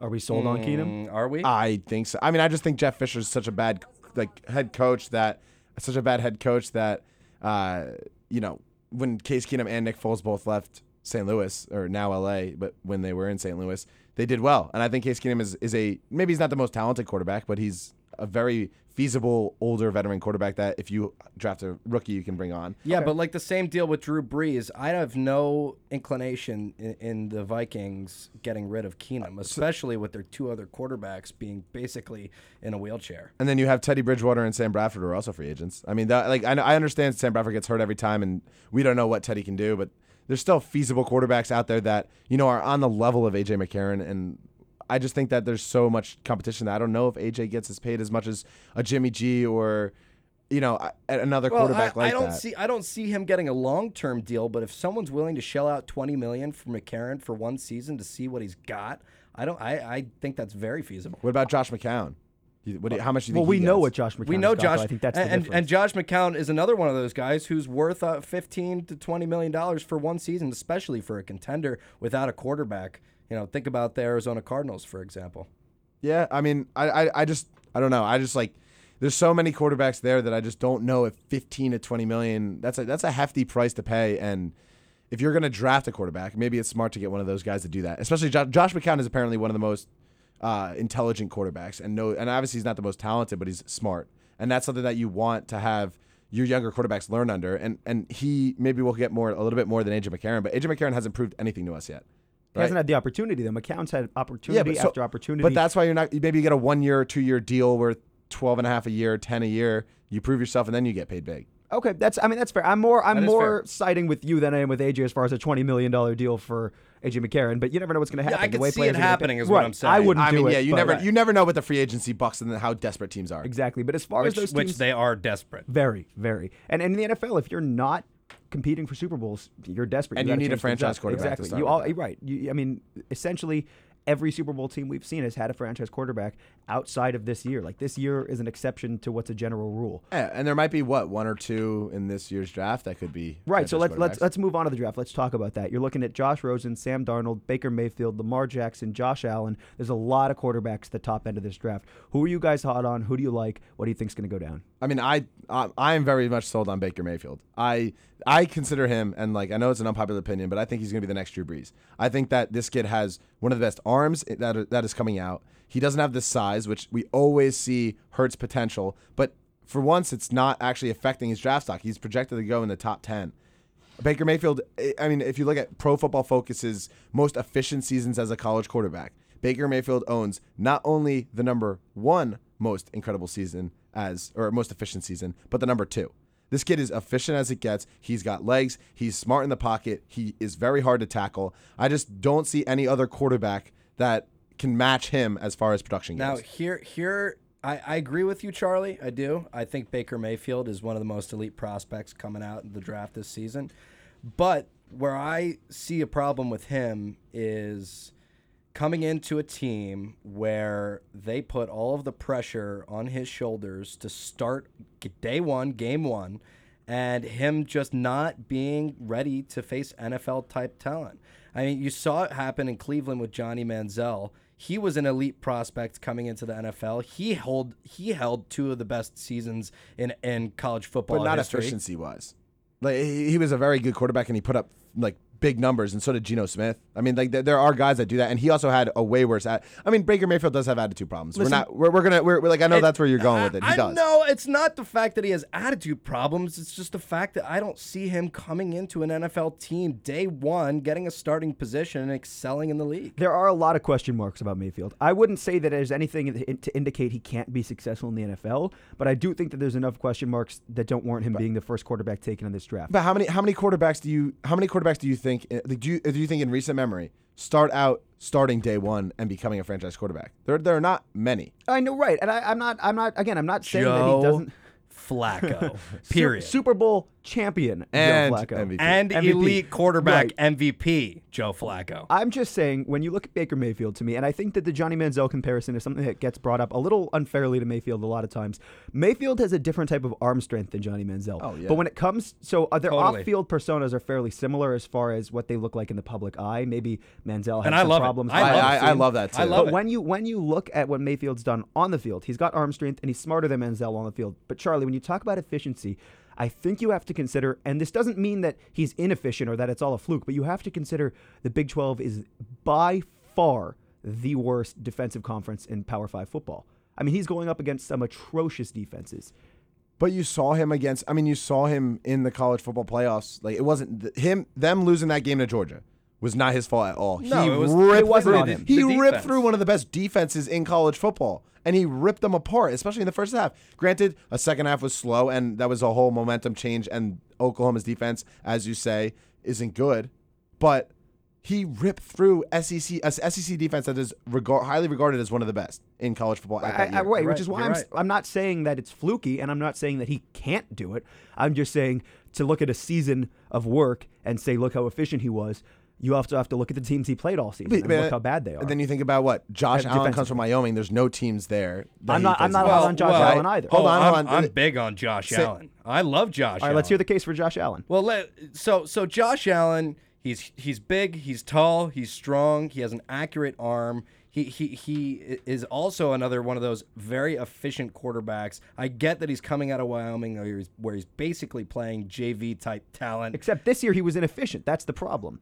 Are we sold on Keenum? Mm, are we? I think so. I mean, I just think Jeff Fisher's such a bad like head coach that such a bad head coach that uh, you know when Case Keenum and Nick Foles both left St. Louis or now LA, but when they were in St. Louis, they did well. And I think Case Keenum is is a maybe he's not the most talented quarterback, but he's a very feasible older veteran quarterback that if you draft a rookie you can bring on. Yeah, but like the same deal with Drew Brees, I have no inclination in, in the Vikings getting rid of Keenum, especially with their two other quarterbacks being basically in a wheelchair. And then you have Teddy Bridgewater and Sam Bradford who are also free agents. I mean, that, like I, I understand Sam Bradford gets hurt every time, and we don't know what Teddy can do, but there's still feasible quarterbacks out there that you know are on the level of AJ McCarron, and I just think that there's so much competition that I don't know if AJ gets as paid as much as a Jimmy G or you know a- another quarterback I, like I don't that. see I don't see him getting a long term deal, but if someone's willing to shell out twenty million for McCarron for one season to see what he's got, I don't I, I think that's very feasible. what about Josh McCown? You- What do you, how much do you Well, think we he know gets? what Josh McCown we know got, though. Josh. I think that's and, the and, and Josh McCown is another one of those guys who's worth uh, fifteen to twenty million dollars for one season, especially for a contender without a quarterback. You know, think about the Arizona Cardinals, for example. Yeah, I mean, I, I, I just, I don't know. I just like, there's so many quarterbacks there that I just don't know if 15 to 20 million. That's a that's a hefty price to pay. And if you're gonna draft a quarterback, maybe it's smart to get one of those guys to do that. Especially jo- Josh McCown is apparently one of the most uh, intelligent quarterbacks, and no, and obviously he's not the most talented, but he's smart, and that's something that you want to have your younger quarterbacks learn under. And and he maybe will get more a little bit more than AJ McCarron, but AJ McCarron hasn't proved anything to us yet. He hasn't had the opportunity though. McCown's had opportunity so- after opportunity. But that's why you're not. Maybe you get a one year, or two year deal worth 12 and a half a year, 10 a year. You prove yourself, and then you get paid big. Okay, that's. I mean, that's fair. I'm more. I'm more fair. siding with you than I am with AJ as far as a twenty million dollar deal for AJ McCarron. But you never know what's going to Yeah, happen. I the way see it happening is what Right. I'm saying. I wouldn't I do mean, it. yeah, you but- never you never know what the free agency bucks and how desperate teams are. exactly. But as far Which, as those teams, which they are desperate. very, very, and, and in the NFL, if you're not competing for Super Bowls, you're desperate. And you you need a franchise quarterback Exactly. You all that. right. You, I mean, essentially. Every Super Bowl team we've seen has had a franchise quarterback outside of this year. Like this year is an exception to what's a general rule. Yeah, and there might be what one or two in this year's draft that could be Right. So let's let's let's move on to the draft. Let's talk about that. You're looking at Josh Rosen, Sam Darnold, Baker Mayfield, Lamar Jackson, Josh Allen. There's a lot of quarterbacks at the top end of this draft. Who are you guys hot on? Who do you like? What do you think's going to go down? I mean, I, I am very much sold on Baker Mayfield. I I consider him, and like I know it's an unpopular opinion, but I think he's going to be the next Drew Brees. I think that this kid has one of the best arms that are, that is coming out. He doesn't have the size, which we always see hurts potential, but for once, it's not actually affecting his draft stock. He's projected to go in the top ten. Baker Mayfield, I- I mean, if you look at Pro Football Focus's most efficient seasons as a college quarterback, Baker Mayfield owns not only the number one most incredible season as, or most efficient season, but the number two. This kid is efficient as it gets. He's got legs. He's smart in the pocket. He is very hard to tackle. I just don't see any other quarterback that can match him as far as production Now goes. here here I, I agree with you, Charlie. I do. I think Baker Mayfield is one of the most elite prospects coming out in the draft this season. But where I see a problem with him is coming into a team where they put all of the pressure on his shoulders to start day one, game one, and him just not being ready to face NFL type talent. I mean, you saw it happen in Cleveland with Johnny Manziel. He was an elite prospect coming into the NFL. He hold he held two of the best seasons in in college football but not history. efficiency wise. Like he, he was a very good quarterback, and he put up like big numbers, and so did Geno Smith. I mean, like there, there are guys that do that, and he also had a way worse. At, I mean, Baker Mayfield does have attitude problems. we're not. We're, we're gonna. We're, we're like. I know It- that's where you're going with it. He I, does. No, it's not the fact that he has attitude problems. It's just the fact that I don't see him coming into an NFL team day one, getting a starting position and excelling in the league. There are a lot of question marks about Mayfield. I wouldn't say that there's anything to indicate he can't be successful in the NFL, but I do think that there's enough question marks that don't warrant him being the first quarterback taken in this draft. But how many? How many quarterbacks do you? How many quarterbacks do you think? Uh, Do you? Do you think in recent memory start out starting day one and becoming a franchise quarterback? There, there are not many. I know, right? And I, I'm not. I'm not. Again, I'm not saying that he doesn't. Flacco. (laughs) Su- Period. Super Bowl champion And Joe Flacco. MVP. and MVP. elite quarterback Right. MVP, Joe Flacco. I'm just saying, when you look at Baker Mayfield to me, and I think that the Johnny Manziel comparison is something that gets brought up a little unfairly to Mayfield a lot of times. Mayfield has a different type of arm strength than Johnny Manziel. Oh, yeah. But when it comes, so uh, their Totally. off-field personas are fairly similar as far as what they look like in the public eye. Maybe Manziel has And I some love it. problems. I behind love the I, I love that too. I love But it. when you when you look at what Mayfield's done on the field, he's got arm strength and he's smarter than Manziel on the field. But Charlie, when you talk about efficiency, I think you have to consider, and this doesn't mean that he's inefficient or that it's all a fluke, but you have to consider the Big 12 is by far the worst defensive conference in Power 5 football. I mean, he's going up against some atrocious defenses. But you saw him against. I mean, you saw him in the college football playoffs. Like it wasn't th- him. Them losing that game to Georgia was not his fault at all. No, he it was- ripped it wasn't through, on him. He ripped through one of the best defenses in college football, and he ripped them apart, especially in the first half. Granted, a second half was slow, and that was a whole momentum change. And Oklahoma's defense, as you say, isn't good, but he ripped through SEC a SEC defense that is regard, highly regarded as one of the best in college football. at I, that I, year. right, which is why you're I'm, right. s- I'm not saying that it's fluky, and I'm not saying that he can't do it. I'm just saying to look at a season of work and say, look how efficient he was. You also have to look at the teams he played all season But- and but- look how bad they are. And then you think about what Josh Allen comes from Wyoming. There's no teams there. that I'm not- I'm not against. hot on Josh Allen either. Hold Oh, on, hold I'm, on. I'm big on Josh Say- Allen. I love Josh. Allen. All right, let's hear the case for Josh Allen. Well, let, so so Josh Allen, he's he's big, he's tall, he's strong, he has an accurate arm. He he he is also another one of those very efficient quarterbacks. I get that he's coming out of Wyoming, where he's, where he's basically playing JV type talent. Except this year he was inefficient. That's the problem.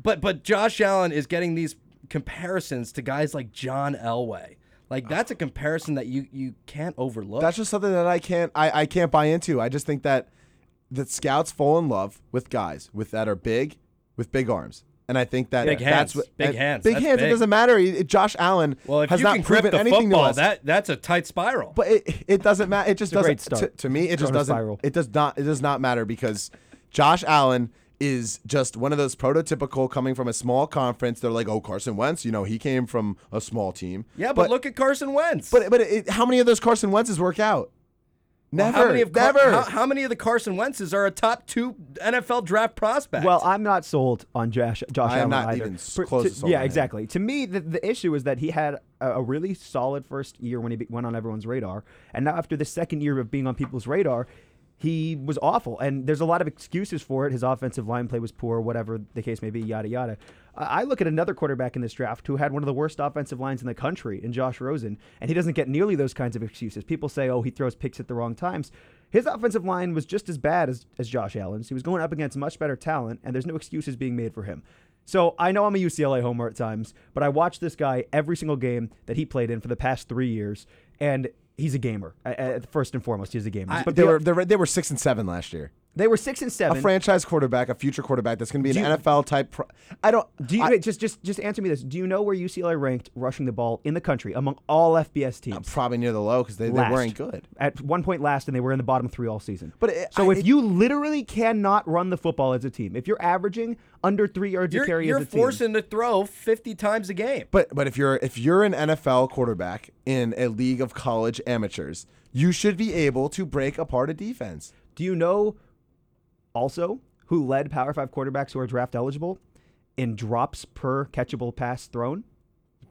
But but Josh Allen is getting these comparisons to guys like John Elway. Like that's a comparison that you you can't overlook. That's just something that I can't I, I can't buy into. I just think that that scouts fall in love with guys with that are big, with big arms. And I think that Big that's hands. what Big hands. Big That's hands. It doesn't matter. He- Josh Allen Well, if has you not can grip proven the anything to football, us. that that's a tight spiral. But it, it doesn't matter. It just a doesn't. great start. To, to me, it just doesn't. spiral. It does not. It does not matter because Josh Allen is just one of those prototypical coming from a small conference. They're like, oh, Carson Wentz. You know, he came from a small team. yeah, but, look at Carson Wentz. But but it, how many of those Carson Wentzes work out? Well, Never. how many of Car- never. how, how many of the Carson Wentzes are a top two NFL draft prospect? Well, I'm not sold on Josh, Josh I am Allen not either. even For- close to- to sold Yeah, on him. exactly. To me, the, the issue is that he had a, a really solid first year when he be, went on everyone's radar, and now after the second year of being on people's radar, he was awful. And there's a lot of excuses for it. His offensive line play was poor, whatever the case may be, yada yada. I look at another quarterback in this draft who had one of the worst offensive lines in the country, in Josh Rosen, and he doesn't get nearly those kinds of excuses. People say, "Oh, he throws picks at the wrong times." His offensive line was just as bad as, as Josh Allen's. He was going up against much better talent, and there's no excuses being made for him. So I know I'm a UCLA homer at times, but I watched this guy every single game that he played in for the past three years, and he's a gamer. First and foremost, he's a gamer. but they were they were, they were six and seven last year. They were six and seven. A franchise quarterback, a future quarterback that's going to be an you- NFL type. Pro- I don't. Do you I- wait, just just just answer me this? Do you know where UCLA ranked rushing the ball in the country among all FBS teams? probably near the low because they, they weren't good. At one point last, and they were in the bottom three all season. But it- so I- if it- you literally cannot run the football as a team, if you're averaging under three yards a you're, carry you're as a team, forcing to throw 50 times a game. But but if you're if you're an NFL quarterback in a league of college amateurs, you should be able to break apart a defense. Do you know also who led Power Five quarterbacks who are draft eligible in drops per catchable pass thrown?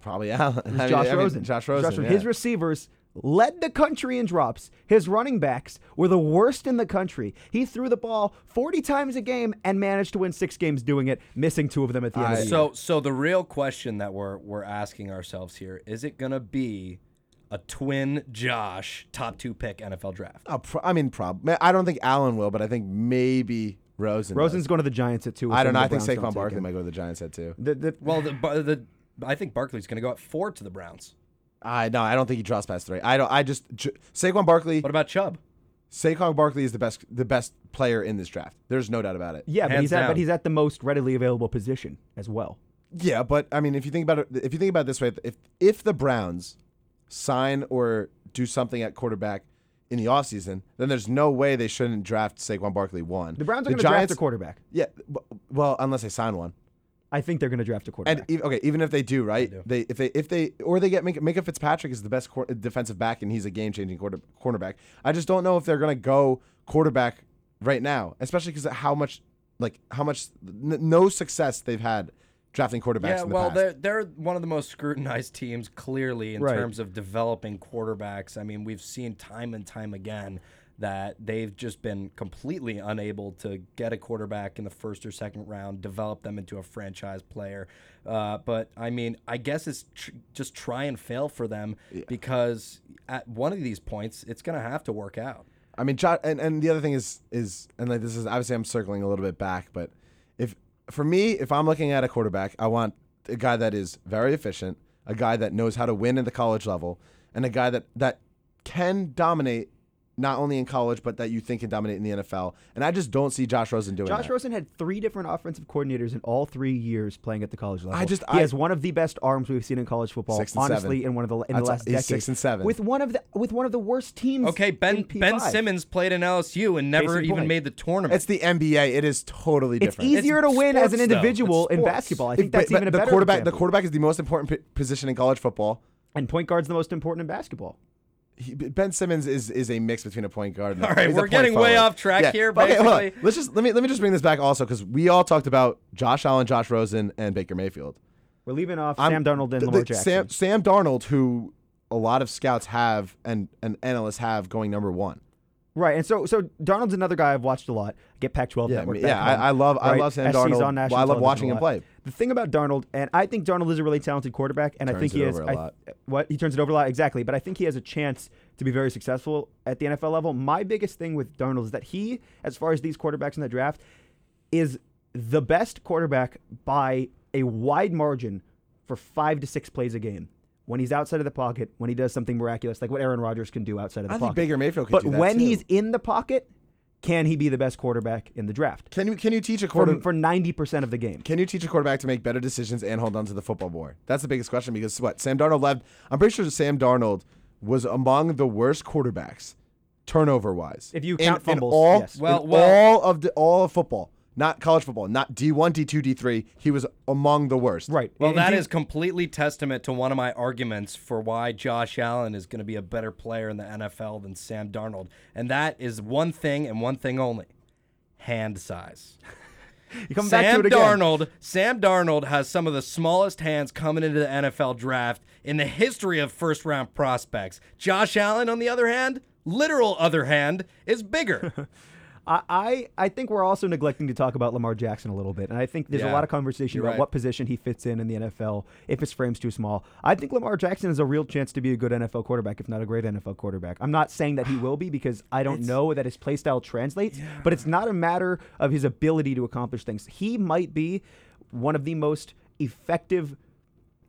Probably Allen. (laughs) It was I mean- Josh I mean, Rosen. Josh Rosen. yeah. His receivers led the country in drops. His running backs were the worst in the country. He threw the ball 40 times a game and managed to win six games doing it, missing two of them at the end of the year. So, so the real question that we're we're asking ourselves here is: it gonna be a twin Josh top two pick NFL draft? Oh, pro- I mean, prob. I don't think Allen will, but I think maybe Rosen. Rosen's does. going to the Giants at two. I don't know. I think Browns Saquon Barkley might go to the Giants at two. The, the, Well, the, the I think Barkley's gonna go at four to the Browns. I no, I don't think he drops past three. I don't. I just J- Saquon Barkley. What about Chubb? Saquon Barkley is the best the best player in this draft. There's no doubt about it. yeah, but Hands he's, at, but he's at the most readily available position as well. Yeah, but I mean, if you think about it, if you think about it this way, if if the Browns sign or do something at quarterback in the offseason, then there's no way they shouldn't draft Saquon Barkley one. The Browns are going to draft a quarterback. Yeah, w- well, unless they sign one. I think they're going to draft a quarterback. And e- okay, even if they do, right? do. They if they if they or they get Minkah, Fitzpatrick is the best quar- defensive back and he's a game changing quarter, cornerback. I just don't know if they're gonna go quarterback right now, especially because how much like how much n- no success they've had drafting quarterbacks. Yeah, in the well, past. they're they're one of the most scrutinized teams, clearly in Right. terms of developing quarterbacks. I mean, we've seen time and time again that they've just been completely unable to get a quarterback in the first or second round, develop them into a franchise player. Uh, but I mean, I guess it's tr- just try and fail for them because at one of these points, it's going to have to work out. I mean, and, and the other thing is is and like this is obviously I'm circling a little bit back, but if for me, if I'm looking at a quarterback, I want a guy that is very efficient, a guy that knows how to win at the college level, and a guy that that can dominate not only in college but that you think can dominate in the NFL. And I just don't see Josh Rosen doing it. Josh that. Rosen had three different offensive coordinators in all three years playing at the college level. I just- he I- has one of the best arms we've seen in college football. Six and seven. honestly, in one of the in the last he's decade. six and seven. with one of the with one of the worst teams. Okay, Ben in P5. Ben Simmons played in LSU and never in even point. made the tournament. It's the NBA. It is totally different. It's different. easier to win as an individual in basketball. I think that's But- even a but better the quarterback. example. The quarterback is the most important p- position in college football. and point guard's the most important in basketball. He, Ben Simmons is is a mix between a point guard. and a- All right, we're point getting way off track here, but okay, hold on. basically. let's just let me let me just bring this back also because we all talked about Josh Allen, Josh Rosen, and Baker Mayfield. We're leaving off I'm- Sam Darnold and the- Lamar Jackson. Sam, Sam Darnold, who a lot of scouts have and and analysts have going number one. Right, and so so Darnold's another guy I've watched a lot. Get Pac-12 Yeah, network. Yeah, I- I love- I love Sam SC's Darnold. On national Well, I love watching him play. The thing about Darnold, and I think Darnold is a really talented quarterback, and I think he has over a I- lot. what he turns it over a lot exactly. But I think he has a chance to be very successful at the NFL level. My biggest thing with Darnold is that he, as far as these quarterbacks in the draft, is the best quarterback by a wide margin for five to six plays a game. When he's outside of the pocket, when he does something miraculous, like what Aaron Rodgers can do outside of the I pocket. think Baker Mayfield could but do that when too. he's in the pocket, can he be the best quarterback in the draft Can you can you teach a for quarter for ninety percent of the game? Can you teach a quarterback to make better decisions and hold on to the football more? That's the biggest question because what Sam Darnold left. I'm pretty sure Sam Darnold was among the worst quarterbacks turnover wise. If you in, count in fumbles, all, yes. Well- in well- all of the all of football, not college football, not D1, D2, D3. He was among the worst. Right. Well, And that do- is completely testament to one of my arguments for why Josh Allen is going to be a better player in the NFL than Sam Darnold. And that is one thing and one thing only hand size. (laughs) you come back to it again. Darnold, Sam Darnold has some of the smallest hands coming into the NFL draft in the history of first round prospects. Josh Allen, on the other hand, literal other hand, is bigger. (laughs) I, I think we're also neglecting to talk about Lamar Jackson a little bit, and I think there's a lot of conversation about right. what position he fits in in the NFL. If his frame's too small, I think Lamar Jackson has a real chance to be a good NFL quarterback, if not a great NFL quarterback. I'm not saying that he will be because I don't know that his play style translates, but it's not a matter of his ability to accomplish things. He might be one of the most effective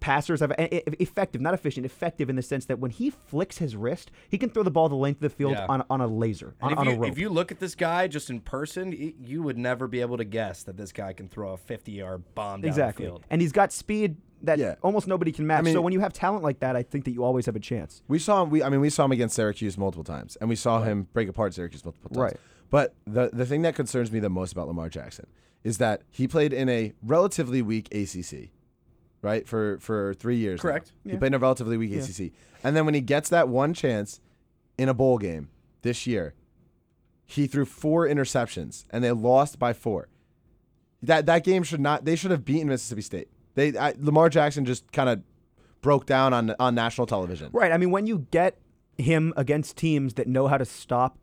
passers of e- e- effective, not efficient, effective in the sense that when he flicks his wrist, he can throw the ball the length of the field Yeah. on, on a laser, on, And on if, a you, rope. if you look at this guy just in person, y- you would never be able to guess that this guy can throw a 50 yard bomb down exactly. the field. And he's got speed that Yeah. almost nobody can match. mean- so when you have talent like that, I think that you always have a chance. We saw him. We I mean, we saw him against Syracuse multiple times, and we saw him break apart Syracuse multiple times. Right. But the the thing that concerns me the most about Lamar Jackson is that he played in a relatively weak ACC, right? For for three years. now. Correct. He played in a relatively weak ACC, and then when he gets that one chance in a bowl game this year, he threw four interceptions, and they lost by four. That that game should not. They should have beaten Mississippi State. They I, Lamar Jackson just kind of broke down on on national television. Right. I mean, when you get him against teams that know how to stop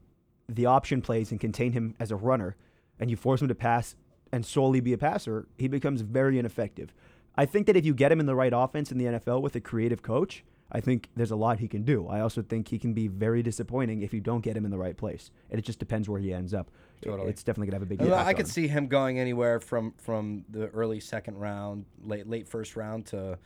the option plays and contain him as a runner, and you force him to pass and solely be a passer, he becomes very ineffective. I think that if you get him in the right offense in the NFL with a creative coach, I think there's a lot he can do. I also think he can be very disappointing if you don't get him in the right place. And it just depends where he ends up. Totally. It's definitely going to have a big impact. I could see him going anywhere from from the early second round, late late first round to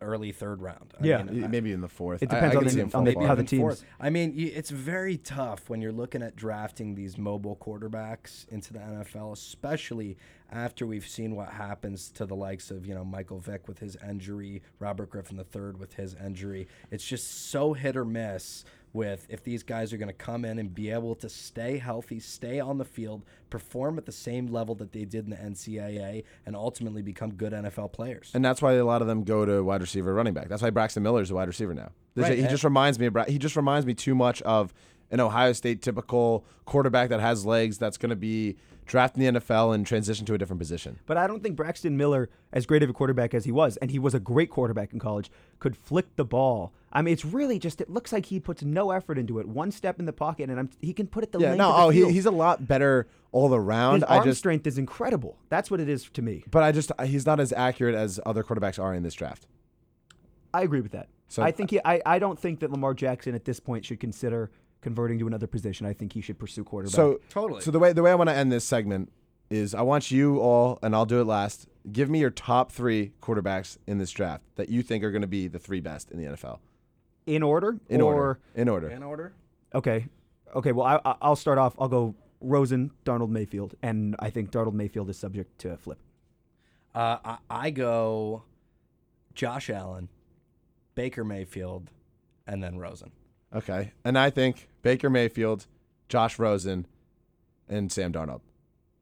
early third round. I Yeah. mean, I- Maybe in the fourth. It depends I on the- see him on the- how the even teams- fourth. I mean, it's very tough when you're looking at drafting these mobile quarterbacks into the NFL, especially after we've seen what happens to the likes of you know Michael Vick with his injury, Robert Griffin III with his injury. It's just so hit or miss with if these guys are going to come in and be able to stay healthy, stay on the field, perform at the same level that they did in the NCAA, and ultimately become good NFL players. And that's why a lot of them go to wide receiver, running back. That's why Braxton Miller is a wide receiver now. Right, he just reminds me. Of, Bra- he just reminds me too much of an Ohio State typical quarterback that has legs. That's going to be drafted in the NFL and transition to a different position. But I don't think Braxton Miller, as great of a quarterback as he was, and he was a great quarterback in college, could flick the ball. I mean, it's really just it looks like he puts no effort into it. One step in the pocket, and I'm, he can put it the Yeah, length no, the oh, he, he's a lot better all around. His I arm just, strength is incredible. That's what it is to me. but I just, he's not as accurate as other quarterbacks are in this draft. I agree with that. So- I think he. I, I don't think that Lamar Jackson at this point should consider converting to another position. I think he should pursue quarterback. So Totally. So the way the way I want to end this segment is I want you all, and I'll do it last. Give me your top three quarterbacks in this draft that you think are going to be the three best in the NFL. in order, In or order. In order. in order. okay, okay. Well, I, I- I'll start off. I'll go Rosen, Darnold, Mayfield, and I think Darnold Mayfield is subject to a flip. Uh, I, I go Josh Allen, Baker Mayfield, and then Rosen. Okay. And I think Baker Mayfield, Josh Rosen, and Sam Darnold.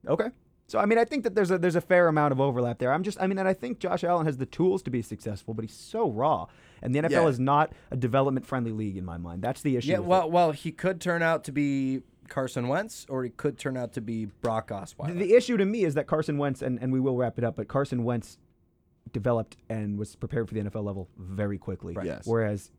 Okay. So I mean, I think that there's a there's a fair amount of overlap there. I'm just I mean, and I think Josh Allen has the tools to be successful, but he's so raw, and the NFL Yeah. is not a development friendly league in my mind. That's the issue. Yeah, with it. well, well, he could turn out to be Carson Wentz, or he could turn out to be Brock Osweiler. The, the issue to me is that Carson Wentz, and, and we will wrap it up, but Carson Wentz developed and was prepared for the NFL level very quickly. Right. Yes. Whereas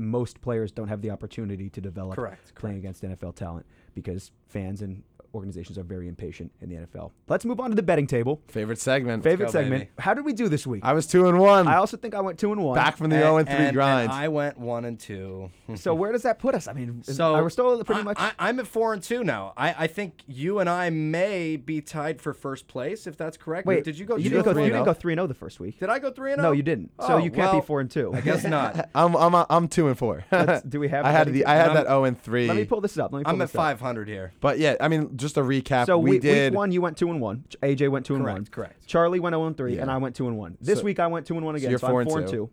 most players don't have the opportunity to develop Correct, playing against NFL talent because fans and organizations are very impatient in the NFL. Let's move on to the betting table. Favorite segment. Favorite go, segment. baby. How did we do this week? I was two and one. I also think I went two and one. Back from the and, 0 and 3 and- grind. and I went one and two. (laughs) so where does that put us? I mean, So we're still pretty I- much. I, am at four and two now. I, I think you and I may be tied for first place if that's correct. wait, did you go? You two didn't go. You three? didn't oh? go three and zero the first week. Did I go three and zero? No, oh? you didn't. So Oh, you can't well, be four and two. I guess not. (laughs) I'm, I'm, uh, I'm two and four. Do we have (laughs) I had the? I had that 0 and 3. Let me pull this up. Let me pull I'm at this up. 500 here. But yeah, I mean, just a recap. So we did week one, you went two and one. AJ went two and Correct, one. correct. Charlie went zero and three, and I went two and one. This So- week I went two and one again. you're so four I'm and four and two.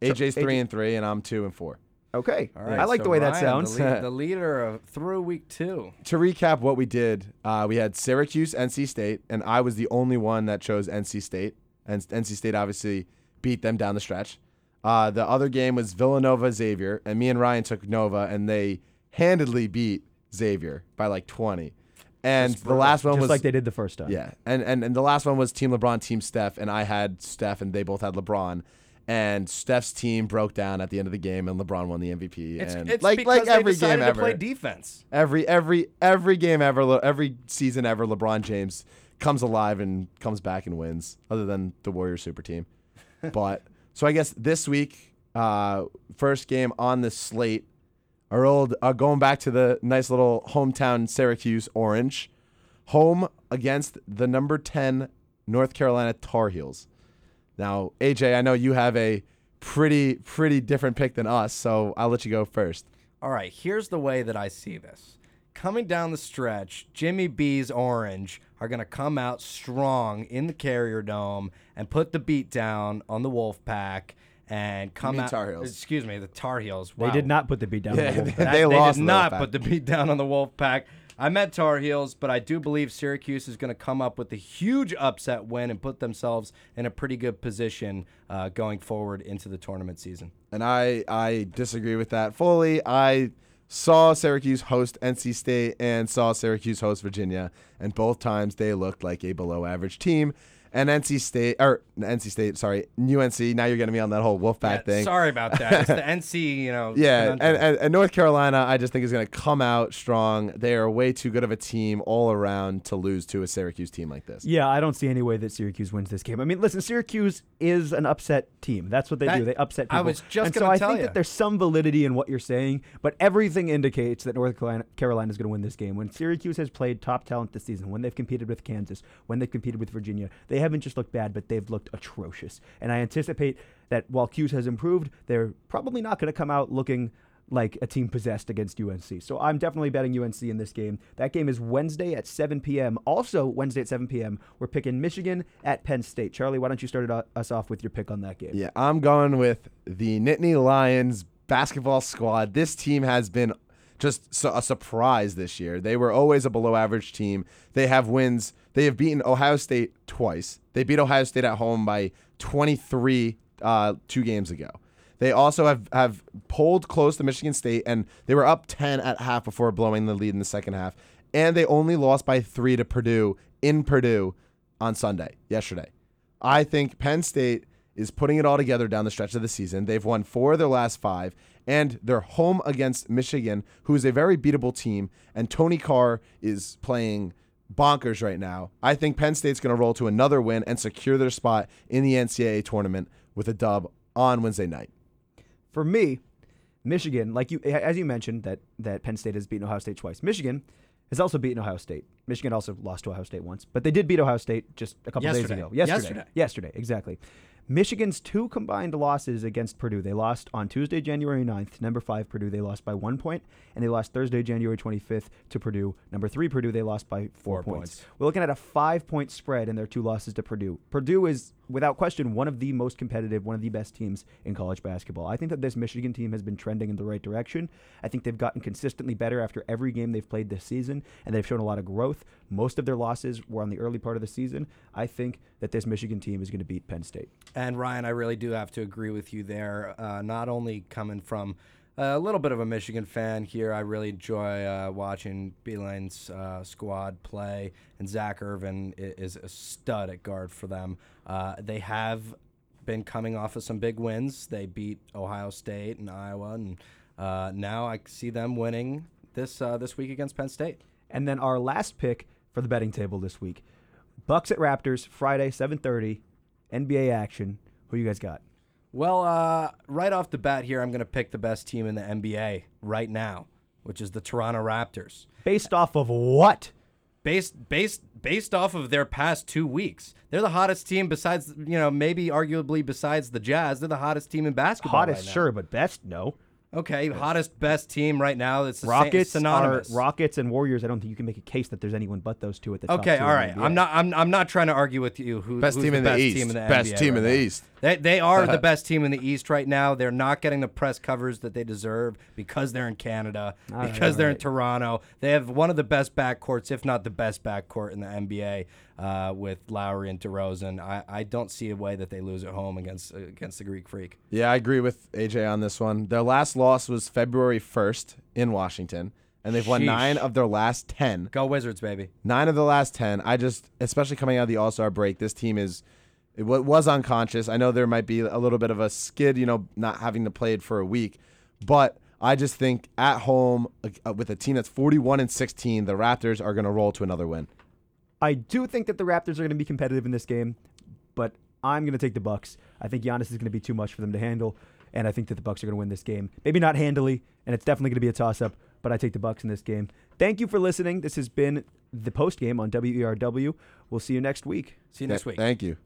two. AJ's AJ three and three, and I'm two and four. Okay, All right, I like so the way that sounds. The, lead, (laughs) the leader of, through week two. To recap what we did, uh, we had Syracuse, NC State, and I was the only one that chose NC State. And NC State obviously beat them down the stretch. Uh, the other game was Villanova Xavier, and me and Ryan took Nova, and they handedly beat Xavier by like 20. And the last one Just was like they did the first time. Yeah, and, and and the last one was Team LeBron, Team Steph, and I had Steph, and they both had LeBron. And Steph's team broke down at the end of the game, and LeBron won the MVP. It's, and it's like because like every they decided game to ever, play defense. every every every game ever, every season ever, LeBron James comes alive and comes back and wins. Other than the Warriors super team, (laughs) but so I guess this week, uh, first game on the slate, our old uh, going back to the nice little hometown Syracuse Orange, home against the number ten North Carolina Tar Heels. Now, AJ, I know you have a pretty pretty different pick than us, so I'll let you go first. All right, here's the way that I see this. Coming down the stretch, Jimmy B's Orange are going to come out strong in the Carrier Dome and put the beat down on the Wolfpack and come mean out. Tar Heels. Excuse me, the Tar Heels. They did not put the beat down. Yeah, on the they- Wolfpack. That- they lost did not Wolfpack. put the beat down on the Wolfpack. I meant Tar Heels, but I do believe Syracuse is going to come up with a huge upset win and put themselves in a pretty good position uh, going forward into the tournament season. and I I disagree with that fully. I saw Syracuse host NC State and saw Syracuse host Virginia, and both times they looked like a below average team. And NC State or NC State, sorry, UNC. Now you're getting me on that whole Wolfpack Yeah, thing. Sorry about that. It's the (laughs) NC, you know. Yeah, and, and, and North Carolina, I just think is going to come out strong. They are way too good of a team all around to lose to a Syracuse team like this. Yeah, I don't see any way that Syracuse wins this game. I mean, listen, Syracuse is an upset team. That's what they That- do. They upset people. I was just and so gonna I think ya. that there's some validity in what you're saying, but everything indicates that North Carolina, Carolina is going to win this game. When Syracuse has played top talent this season, when they've competed with Kansas, when they've competed with Virginia, they haven't just looked bad, but they've looked atrocious. And I anticipate that while Cuse has improved, they're probably not going to come out looking like a team possessed against UNC. So I'm definitely betting UNC in this game. That game is Wednesday at 7 p.m. Also, Wednesday at 7 p.m., we're picking Michigan at Penn State. Charlie, why don't you start us off with your pick on that game? Yeah, I'm going with the Nittany Lions basketball squad. This team has been just a surprise this year. They were always a below average team. They have wins. They have beaten Ohio State twice. They beat Ohio State at home by 23 uh, two games ago. They also have, have pulled close to Michigan State, and they were up 10 at half before blowing the lead in the second half. And they only lost by three to Purdue in Purdue on Sunday, yesterday. I think Penn State is putting it all together down the stretch of the season. They've won four of their last five, and they're home against Michigan, who is a very beatable team. And Tony Carr is playing bonkers right now. I think Penn State's going to roll to another win and secure their spot in the NCAA tournament with a dub on Wednesday night. For me, Michigan, like you, as you mentioned, that that Penn State has beaten Ohio State twice. Michigan has also beaten Ohio State. Michigan also lost to Ohio State once, but they did beat Ohio State just a couple days ago. Yesterday. Yesterday. Yesterday, exactly. Michigan's two combined losses against Purdue. They lost on Tuesday, January 9th, number 5 Purdue. They lost by 1 point, and they lost Thursday, January 25th to Purdue. Number 3 Purdue, they lost by 4, Four points. points. We're looking at a 5-point spread in their two losses to Purdue. Purdue is without question one of the most competitive, one of the best teams in college basketball. I think that this Michigan team has been trending in the right direction. I think they've gotten consistently better after every game they've played this season, and they've shown a lot of growth. Most of their losses were on the early part of the season. I think that this Michigan team is going to beat Penn State. And Ryan, I really do have to agree with you there. Uh, not only coming from a little bit of a Michigan fan here, I really enjoy uh, watching Beilein's uh, squad play, and Zak Irvin is a stud at guard for them. Uh, they have been coming off of some big wins. They beat Ohio State and Iowa, and uh, now I see them winning this uh, this week against Penn State. And then our last pick for the betting table this week, Bucks at Raptors, Friday, 7:30, NBA action. Who you guys got? Well, uh, right off the bat here, I'm going to pick the best team in the NBA right now, which is the Toronto Raptors. Based off of what? Based based based off of their past two weeks, they're the hottest team besides you know maybe arguably besides the Jazz. They're the hottest team in basketball. Hottest, right now. sure, but best, no. Okay, hottest, best team right now. It's the same- Rockets are synonymous. Rockets and Warriors. I don't think you can make a case that there's anyone but those two at the top. Okay, two all in right. the I'm not. I'm. I'm not trying to argue with you. Who, Best who's team the in the best East. Team in the Best NBA team right in the now. East. They, they are the (laughs) best team in the East right now. They're not getting the press covers that they deserve because they're in Canada, All right, because all they're in. Toronto. They have one of the best backcourts, if not the best backcourt in the NBA, uh, with Lowry and DeRozan. I, I don't see a way that they lose at home against against the Greek Freak. Yeah, I agree with AJ on this one. Their last loss was February 1st in Washington, and they've won Sheesh. nine of their last 10. Go Wizards, baby. Nine of the last 10. I just, especially coming out of the All Star break, this team is. It was unconscious. I know there might be a little bit of a skid, you know, not having to play it for a week, but I just think at home uh, with a team that's 41 and 16, the Raptors are going to roll to another win. I do think that the Raptors are going to be competitive in this game, but I'm going to take the Bucks. I think Giannis is going to be too much for them to handle, and I think that the Bucks are going to win this game. Maybe not handily, and it's definitely going to be a toss-up, but I take the Bucks in this game. Thank you for listening. This has been the post game on WERW. We'll see you next week. See you next Th- week. Thank you.